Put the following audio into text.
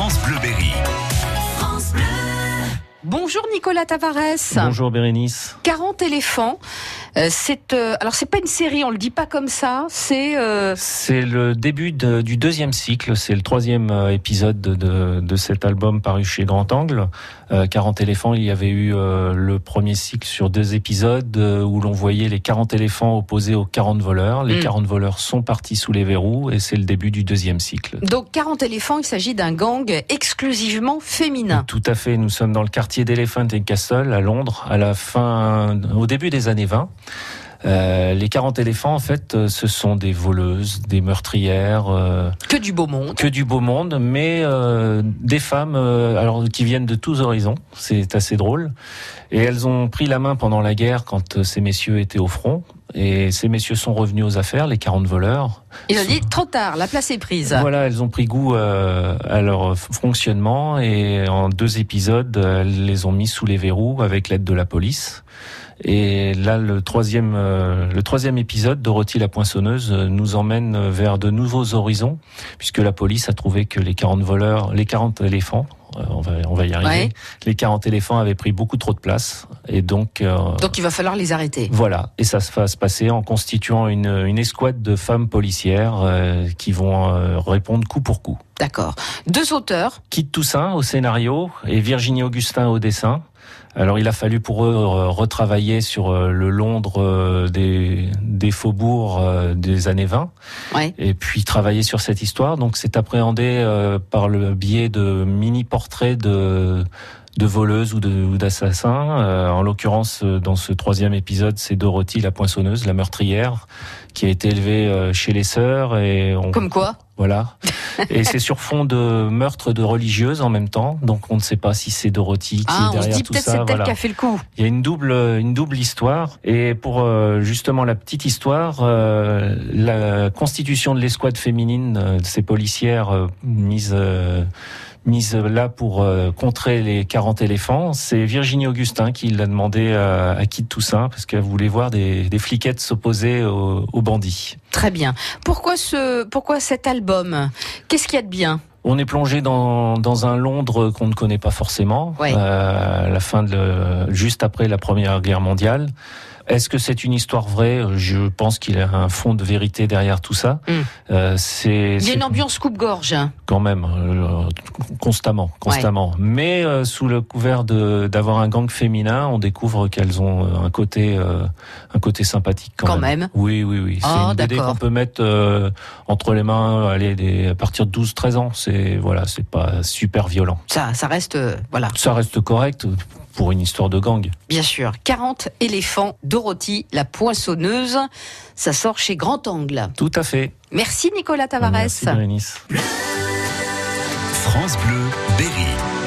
France Bleu Berry. Bonjour Nicolas Tavares. Bonjour Bérénice. 40 éléphants. Euh, c'est euh, alors c'est pas une série, on le dit pas comme ça. C'est euh, C'est le début de- du deuxième cycle, c'est le troisième euh, épisode de, de- de cet album paru chez Grand Angle. Euh, 40 éléphants, il y avait eu le premier cycle sur deux épisodes où l'on voyait les 40 éléphants opposés aux 40 voleurs. Les Mm. 40 voleurs sont partis sous les verrous et c'est le début du deuxième cycle. donc 40 éléphants. Il s'agit d'un gang exclusivement féminin. Tout à fait. Nous sommes dans le quartier d'Elephant and Castle à Londres à la fin, au début des années 20. Euh, les 40 éléphants, en fait, euh, ce sont des voleuses, des meurtrières, euh, Que du beau monde. que du beau monde, mais euh, des femmes, euh, alors qui viennent de tous horizons. C'est assez drôle. Et elles ont pris la main pendant la guerre quand ces messieurs étaient au front. Et ces messieurs sont revenus aux affaires, les 40 voleurs. Il a dit trop tard, la place est prise. Voilà, elles ont pris goût euh, à leur fonctionnement et en deux épisodes, elles les ont mis sous les verrous avec l'aide de la police. Et là, le troisième, euh, le troisième épisode, Dorothy la poinçonneuse, euh, nous emmène vers de nouveaux horizons, puisque la police a trouvé que les 40 voleurs, les 40 éléphants, euh, on va, on va y arriver, Ouais. les 40 éléphants avaient pris beaucoup trop de place, et donc euh, Donc il va falloir les arrêter. voilà, et ça se va se passer en constituant une, une escouade de femmes policières euh, qui vont euh, répondre coup pour coup. D'accord. Deux auteurs. Kit Toussaint au scénario et Virginie Augustin au dessin. Alors il a fallu pour eux euh, retravailler sur euh, le Londres euh, des, des faubourgs des années 20 Ouais. et puis travailler sur cette histoire. Donc c'est appréhendé par le biais de mini-portraits de de voleuses ou d'assassins. Euh, en l'occurrence, dans ce troisième épisode, c'est Dorothy, la poinçonneuse, la meurtrière, qui a été élevée chez les sœurs et on, Comme quoi? Voilà. Et c'est sur fond de meurtre de religieuses en même temps. Donc on ne sait pas si c'est Dorothy qui Ah, est on se derrière dit tout peut-être ça. c'est elle Voilà. qui a fait le coup. Il y a une double, une double histoire. Et pour euh, justement la petite histoire, euh, la constitution de l'escouade féminine euh, de ces policières euh, mises euh, mises là pour euh, contrer les 40 éléphants, c'est Virginie Augustin qui l'a demandé à, à Kit Toussaint parce qu'elle voulait voir des, des fliquettes s'opposer aux, aux bandits. Très bien. Pourquoi ce, pourquoi cet album? Qu'est-ce qu'il y a de bien? On est plongé dans, dans un Londres qu'on ne connaît pas forcément, Ouais. euh, la fin de juste après la Première Guerre mondiale. Est-ce que c'est une histoire vraie? Je pense qu'il y a un fond de vérité derrière tout ça. Mm. Euh, c'est Il y a c'est une ambiance coupe-gorge. hein. quand même euh, constamment, constamment. Mais euh, sous le couvert de d'avoir un gang féminin, on découvre qu'elles ont un côté un côté sympathique quand, Quand même. Oui, oui, oui. C'est Ah, une BD qu'on peut mettre entre les mains, allez, des, à partir de 12-13 ans. C'est voilà, c'est pas super violent. Ça, ça reste, voilà, Ça reste correct pour une histoire de gang. bien sûr. 40 éléphants, Dorothy, la poinçonneuse. Ça sort chez Grand Angle. Tout à fait. Merci Nicolas Tavares. Merci, Bérénice. France Bleu Berry.